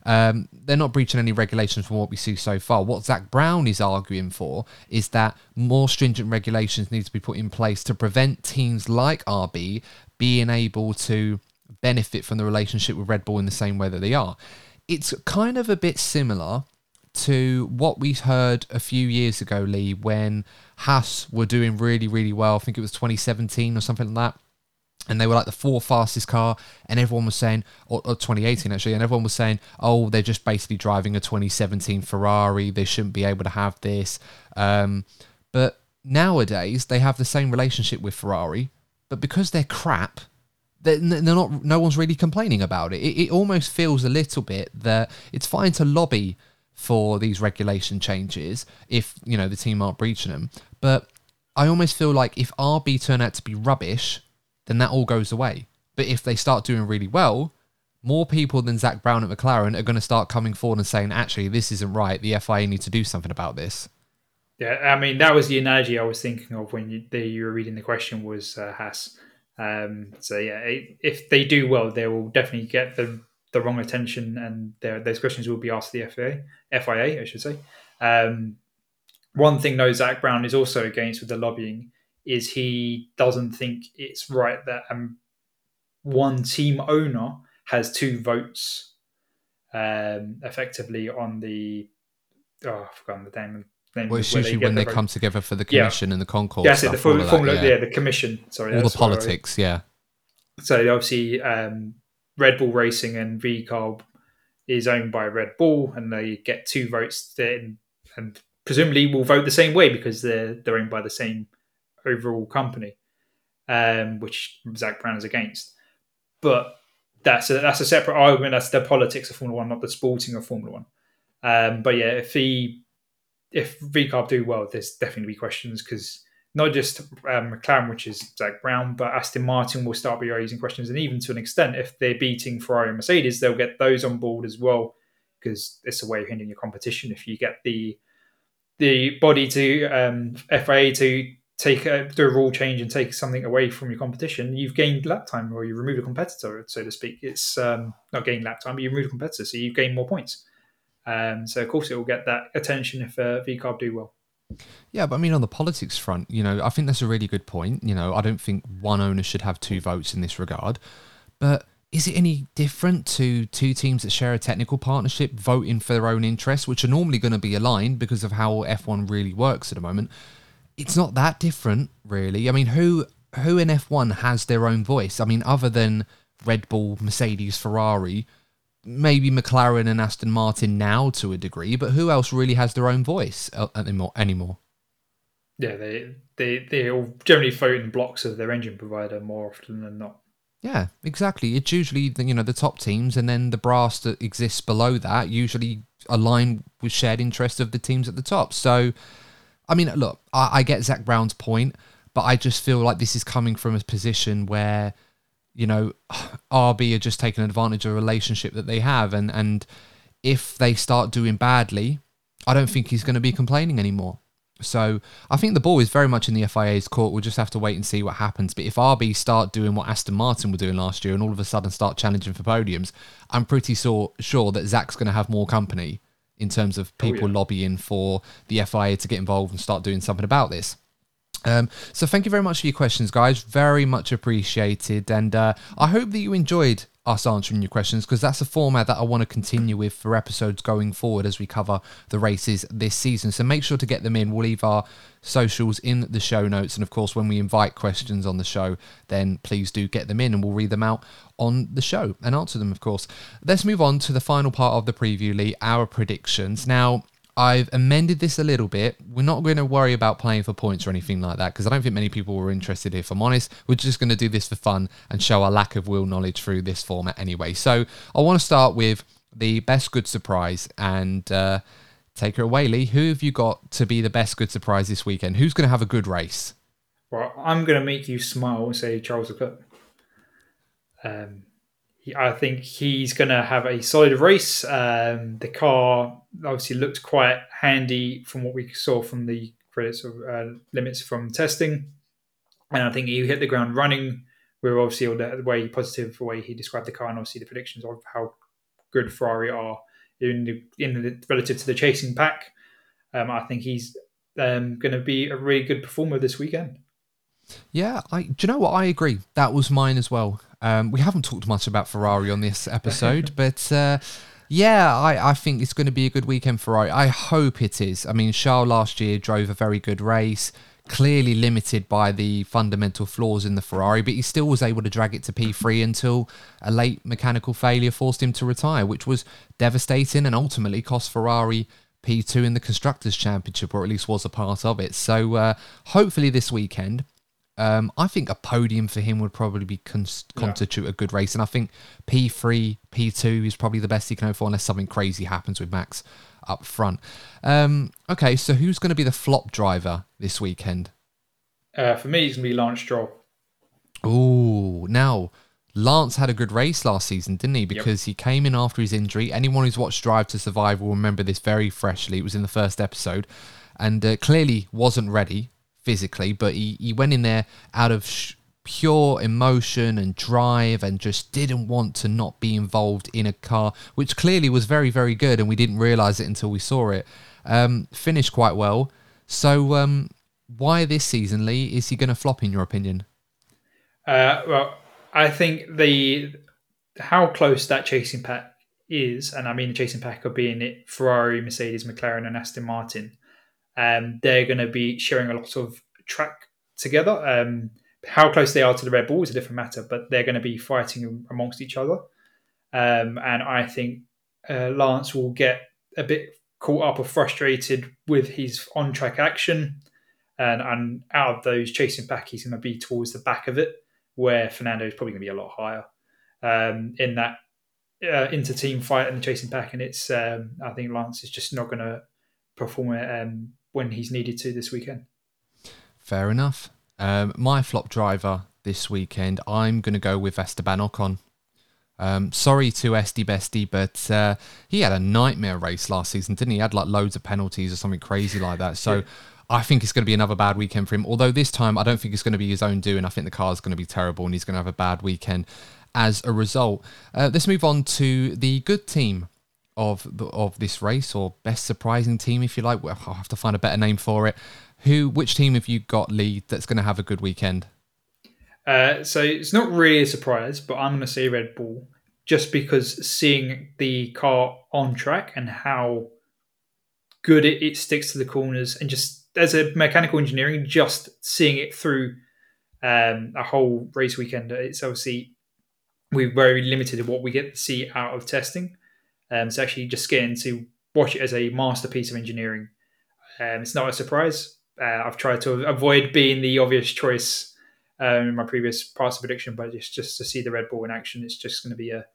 Um, they're not breaching any regulations from what we see so far. What Zak Brown is arguing for is that more stringent regulations need to be put in place to prevent teams like RB being able to benefit from the relationship with Red Bull in the same way that they are. It's kind of a bit similar to what we heard a few years ago, Lee, when Haas were doing really, really well. I think it was 2017 or something like that. and they were like the four fastest car, and everyone was saying, or, or 2018 actually, and everyone was saying, oh, they're just basically driving a 2017 Ferrari. They shouldn't be able to have this. Um, but nowadays, they have the same relationship with Ferrari, but because they're crap, they're, not. No one's really complaining about it. it. It almost feels a little bit that it's fine to lobby for these regulation changes if you know the team aren't breaching them, but I almost feel like if RB turn out to be rubbish then that all goes away. But if they start doing really well, more people than Zak Brown at McLaren are going to start coming forward and saying, actually, this isn't right. The FIA need to do something about this. Yeah, I mean, that was the analogy I was thinking of when you, the, you were reading the question was uh, Haas. Um, so, yeah, if they do well, they will definitely get the, the wrong attention and those questions will be asked the FIA, FIA I should say. Um, one thing, though, Zak Brown is also against with the lobbying is he doesn't think it's right that um, one team owner has two votes um, effectively on the oh I've forgotten the name. name well, it's usually when they, come together for the commission yeah. and the concourse. Yeah, the Formula, Formula yeah. yeah. the commission. Sorry, all the politics. Yeah. So obviously, um, Red Bull Racing and VCARB is owned by Red Bull, and they get two votes then, and presumably will vote the same way because they're they're owned by the same overall company, um, which Zak Brown is against. But that's a, that's a separate argument. That's the politics of Formula One, not the sporting of Formula One. Um, but yeah, if he if VCARB do well, there's definitely be questions because not just um, McLaren, which is Zak Brown, but Aston Martin will start be raising questions, and even to an extent, if they're beating Ferrari and Mercedes, they'll get those on board as well because it's a way of hindering your competition. If you get the the body to um, FIA to take a, do a rule change and take something away from your competition, you've gained lap time or you remove a competitor, so to speak. It's um, not gained lap time, but you remove a competitor, so you've gained more points. Um, so of course it will get that attention if uh, VCARB do well. Yeah, but I mean, on the politics front, you know, I think that's a really good point. You know, I don't think one owner should have two votes in this regard. But is it any different to two teams that share a technical partnership voting for their own interests, which are normally going to be aligned because of how F1 really works at the moment? it's not that different, really. I mean, who who in F1 has their own voice? I mean, other than Red Bull, Mercedes, Ferrari, maybe McLaren and Aston Martin now to a degree, but who else really has their own voice uh, anymore? Anymore? Yeah, they they they all generally vote in blocks of their engine provider more often than not. Yeah, exactly. It's usually the, you know the top teams, and then the brass that exists below that usually align with shared interests of the teams at the top. So I mean, look, I, I get Zak Brown's point, but I just feel like this is coming from a position where, you know, RB are just taking advantage of a relationship that they have, and and if they start doing badly, I don't think he's going to be complaining anymore. So I think the ball is very much in the FIA's court. We'll just have to wait and see what happens. But if RB start doing what Aston Martin were doing last year and all of a sudden start challenging for podiums, I'm pretty sure, sure that Zak's going to have more company in terms of oh, people oh, yeah. lobbying for the FIA to get involved and start doing something about this. Um, so thank you very much for your questions, guys. Very much appreciated, and uh, I hope that you enjoyed us answering your questions because that's a format that I want to continue with for episodes going forward as we cover the races this season. So make sure to get them in. We'll leave our socials in the show notes, and of course, when we invite questions on the show, then please do get them in, and we'll read them out on the show and answer them, of course. Let's move on to the final part of the preview, Lee, our predictions. Now, I've amended this a little bit. We're not going to worry about playing for points or anything like that because I don't think many people were interested. If I'm honest, we're just going to do this for fun and show our lack of wheel knowledge through this format anyway. So I want to start with the best good surprise and uh, take her away, Lee. Who have you got to be the best good surprise this weekend? Who's going to have a good race? Well, I'm going to make you smile and say Charles Leclerc. Um, I think he's going to have a solid race. Um, the car obviously looked quite handy from what we saw from the credits of uh, limits from testing, and I think he hit the ground running. We are obviously all the way positive the way he described the car, and obviously the predictions of how good Ferrari are in the, in the relative to the chasing pack. Um, I think he's um, going to be a really good performer this weekend. Yeah, I do you know what I agree. That was mine as well. Um, we haven't talked much about Ferrari on this episode, but uh, yeah, I, I think it's going to be a good weekend for Ferrari. I hope it is. I mean, Charles last year drove a very good race. clearly limited by the fundamental flaws in the Ferrari, but he still was able to drag it to P3 until a late mechanical failure forced him to retire, which was devastating and ultimately cost Ferrari P2 in the Constructors' Championship, or at least was a part of it. So uh, hopefully this weekend, um, I think a podium for him would probably be con- constitute yeah. a good race, and I think P3, P2 is probably the best he can hope for, unless something crazy happens with Max up front. Um, okay, so who's going to be the flop driver this weekend? Uh, for me, it's going to be Lance Stroll. Ooh, now Lance had a good race last season, didn't he? Because yep. he came in after his injury. Anyone who's watched Drive to Survive will remember this very freshly. It was in the first episode, and uh, clearly wasn't ready physically, but he, he went in there out of sh- pure emotion and drive and just didn't want to not be involved in a car, which clearly was very, very good. And we didn't realize it until we saw it. Um, finished quite well. So, um, why this season, Lee? Is he going to flop, in your opinion? Uh, well, I think the how close that chasing pack is, and I mean the chasing pack of being it Ferrari, Mercedes, McLaren, and Aston Martin. Um, they're going to be sharing a lot of track together. Um, how close they are to the Red Bull is a different matter, but they're going to be fighting amongst each other. Um, and I think uh, Lance will get a bit caught up or frustrated with his on track action. And, and out of those chasing back, he's going to be towards the back of it, where Fernando is probably going to be a lot higher um, in that uh, inter team fight and the chasing back. And it's, um, I think Lance is just not going to perform um, when he's needed to this weekend. Fair enough. Um, my flop driver this weekend, I'm going to go with Esteban Ocon. Um, sorry to Esty Bestie, but uh, he had a nightmare race last season, didn't he? He had like loads of penalties or something crazy like that. So yeah. I think it's going to be another bad weekend for him. Although this time, I don't think it's going to be his own doing. I think the car is going to be terrible and he's going to have a bad weekend as a result. Uh, let's move on to the good team of the, of this race, or best surprising team, if you like. Well, I'll have to find a better name for it. Who, which team have you got, Lee, that's going to have a good weekend? Uh, so it's not really a surprise, but I'm going to say Red Bull just because seeing the car on track and how good it, it sticks to the corners and just as a mechanical engineering, just seeing it through um, a whole race weekend, it's obviously we're very limited in what we get to see out of testing. Um, so actually, just getting to watch it as a masterpiece of engineering, um, it's not a surprise. Uh, I've tried to avoid being the obvious choice um, in my previous parts of prediction, but just just to see the Red Bull in action, it's just going to be a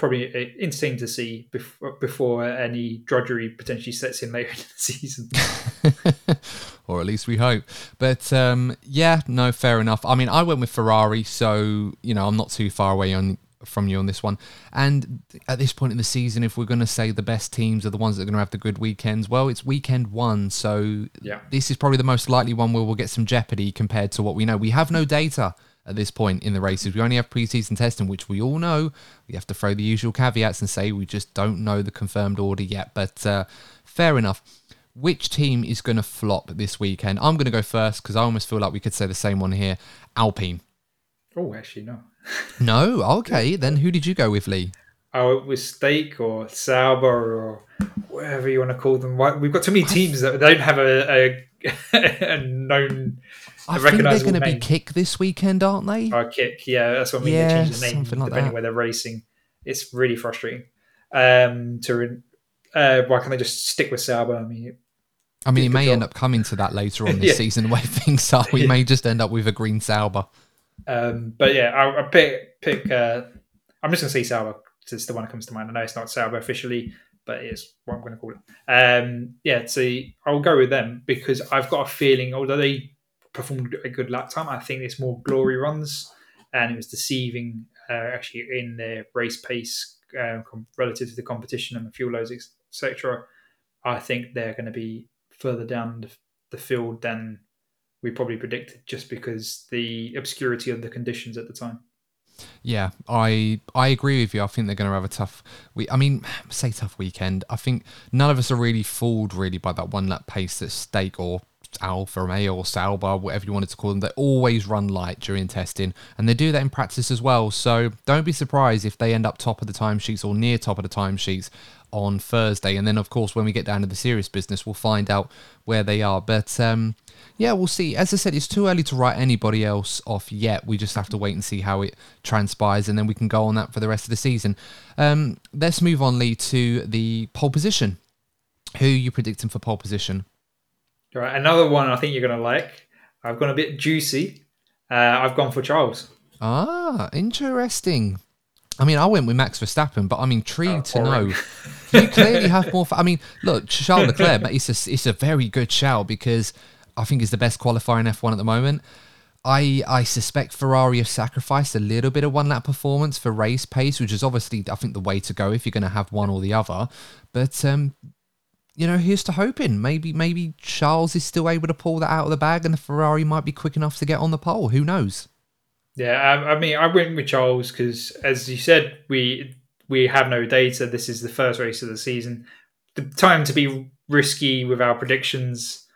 probably interesting to see before, before any drudgery potentially sets in later in the season. or at least we hope. But um, yeah, no, fair enough. I mean, I went with Ferrari, so you know I'm not too far away on from you on this one. And at this point in the season, if we're going to say the best teams are the ones that are going to have the good weekends, well, it's weekend one. So yeah. this is probably the most likely one where we'll get some jeopardy compared to what we know. We have no data at this point in the races. We only have preseason testing, which we all know. We have to throw the usual caveats and say we just don't know the confirmed order yet. But uh, fair enough. Which team is going to flop this weekend? I'm going to go first because I almost feel like we could say the same one here Alpine. Oh, actually, no no, okay. Then who did you go with, Lee? Oh, it was Stake or Sauber or whatever you want to call them. We've got too many teams that don't have a, a, a known. I think they're going to be Kick this weekend, aren't they? Oh, Kick, yeah, that's what I mean. Yeah, they change the name like depending that. where they're racing. It's really frustrating. Um, to uh, why can't they just stick with Sauber? I mean, I mean, it may job. end up coming to that later on this yeah. season. Way things are, we yeah. may just end up with a green Sauber. Um, but yeah, I, I pick pick. Uh, I'm just gonna say Sauber. It's the one that comes to mind. I know it's not Sauber officially, but it's what I'm going to call it. Um, yeah, so I'll go with them because I've got a feeling, although they performed a good lap time, I think it's more glory runs, and it was deceiving uh, actually in their race pace uh, relative to the competition and the fuel loads, etc. I think they're going to be further down the, the field than we probably predicted just because the obscurity of the conditions at the time. Yeah, I I agree with you. I think they're going to have a tough. We, I mean, say tough weekend. I think none of us are really fooled really by that one lap pace that Stake or Alfa Romeo or Sauber, whatever you wanted to call them, they always run light during testing, and they do that in practice as well. So don't be surprised if they end up top of the timesheets or near top of the timesheets on Thursday. And then, of course, when we get down to the serious business, we'll find out where they are. But um, yeah, we'll see. As I said, it's too early to write anybody else off yet. We just have to wait and see how it transpires, and then we can go on that for the rest of the season. Um, let's move on, Lee, to the pole position. Who are you predicting for pole position? All right, another one I think you're going to like. I've gone a bit juicy. Uh, I've gone for Charles. Ah, interesting. I mean, I went with Max Verstappen, but I'm intrigued Oh, to know. You clearly have more. I mean, look, Charles Leclerc, it's a, it's a very good shout because I think he's the best qualifier in F1 at the moment. I I suspect Ferrari have sacrificed a little bit of one lap performance for race pace, which is obviously I think the way to go if you're going to have one or the other. But um, you know, here's to hoping. Maybe maybe Charles is still able to pull that out of the bag, and the Ferrari might be quick enough to get on the pole. Who knows? Yeah, I, I mean, I went with Charles because, as you said, we we have no data. This is the first race of the season. The time to be risky with our predictions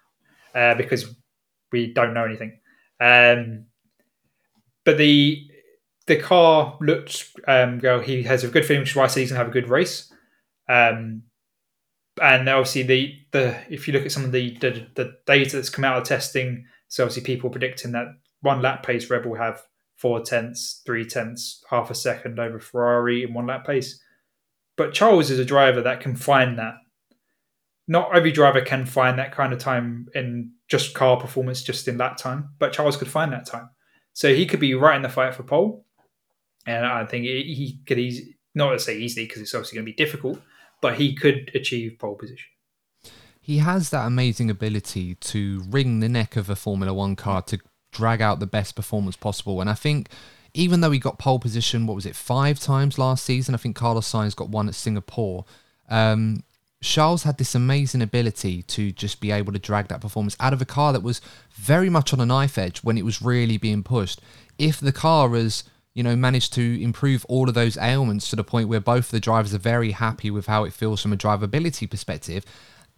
uh, because we don't know anything. Um, but the the car looked um, well. He has a good feeling, why I he's to have a good race. Um, and obviously, the the if you look at some of the, the the data that's come out of testing, so obviously people predicting that one lap pace Red will have four tenths, three tenths, half a second over Ferrari in one lap pace. But Charles is a driver that can find that. Not every driver can find that kind of time in just car performance, just in that time, but Charles could find that time. So he could be right in the fight for pole. And I think he could easily, not to say easily, because it's obviously going to be difficult, but he could achieve pole position. he has that amazing ability to wring the neck of a Formula One car to drag out the best performance possible. And I think even though he got pole position, what was it, five times last season? I think Carlos Sainz got one at Singapore. Um, Charles had this amazing ability to just be able to drag that performance out of a car that was very much on a knife edge when it was really being pushed. If the car has, you know, managed to improve all of those ailments to the point where both the drivers are very happy with how it feels from a drivability perspective,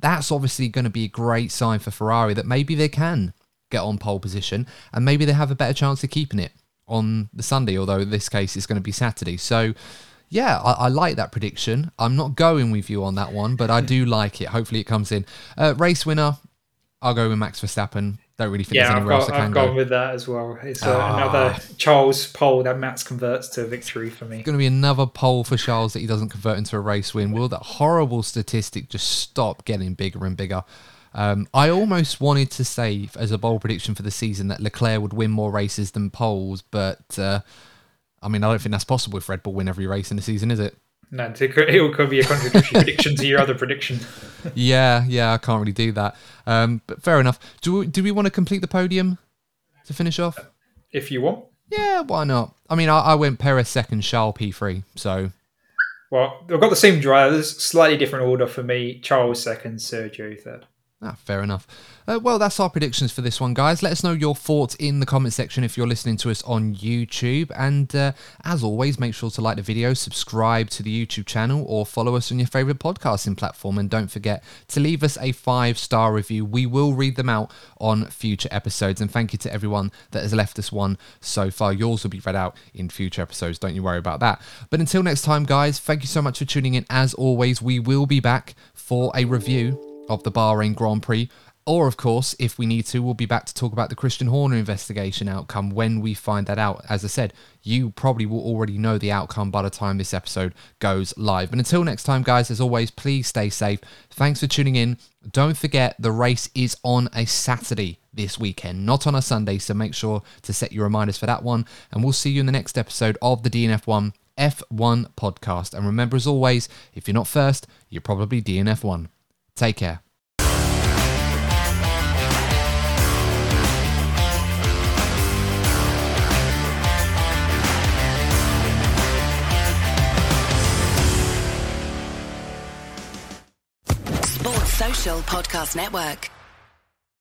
that's obviously going to be a great sign for Ferrari that maybe they can get on pole position and maybe they have a better chance of keeping it on the Sunday, although in this case it's going to be Saturday. So, yeah, I, I like that prediction. I'm not going with you on that one, but I do like it. Hopefully it comes in. Uh, race winner, I'll go with Max Verstappen. Don't really think there's Yeah, I've, anywhere else got, that can I've go. gone with that as well. It's uh, Ah. another Charles pole that Max converts to victory for me. It's going to be another pole for Charles that he doesn't convert into a race win. Will that horrible statistic just stop getting bigger and bigger? Um, I almost wanted to say, as a bold prediction for the season, that Leclerc would win more races than poles, but uh, I mean, I don't think that's possible if Red Bull win every race in the season, is it? No, it will cover your be a contradictory prediction to your other prediction. yeah, yeah, I can't really do that. Um, but fair enough. Do we, do we want to complete the podium to finish off? If you want. Yeah, why not? I mean, I, I went Perez second, Charles P3, so Well, I've got the same drivers, slightly different order for me. Charles second, Sergio third. Ah, fair enough. Uh, well, that's our predictions for this one, guys. Let us know your thoughts in the comment section if you're listening to us on YouTube. And uh, as always, make sure to like the video, subscribe to the YouTube channel, or follow us on your favorite podcasting platform. And don't forget to leave us a five star review. We will read them out on future episodes. And thank you to everyone that has left us one so far. Yours will be read out in future episodes. Don't you worry about that. But until next time, guys, thank you so much for tuning in. As always, we will be back for a review of the Bahrain Grand Prix. Or, of course, if we need to, we'll be back to talk about the Christian Horner investigation outcome when we find that out. As I said, you probably will already know the outcome by the time this episode goes live. But until next time, guys, as always, please stay safe. Thanks for tuning in. Don't forget the race is on a Saturday this weekend, not on a Sunday. So make sure to set your reminders for that one. And we'll see you in the next episode of the DNF1 F1 podcast. And remember, as always, if you're not first, you're probably DNF1. Take care. Sports Social Podcast Network.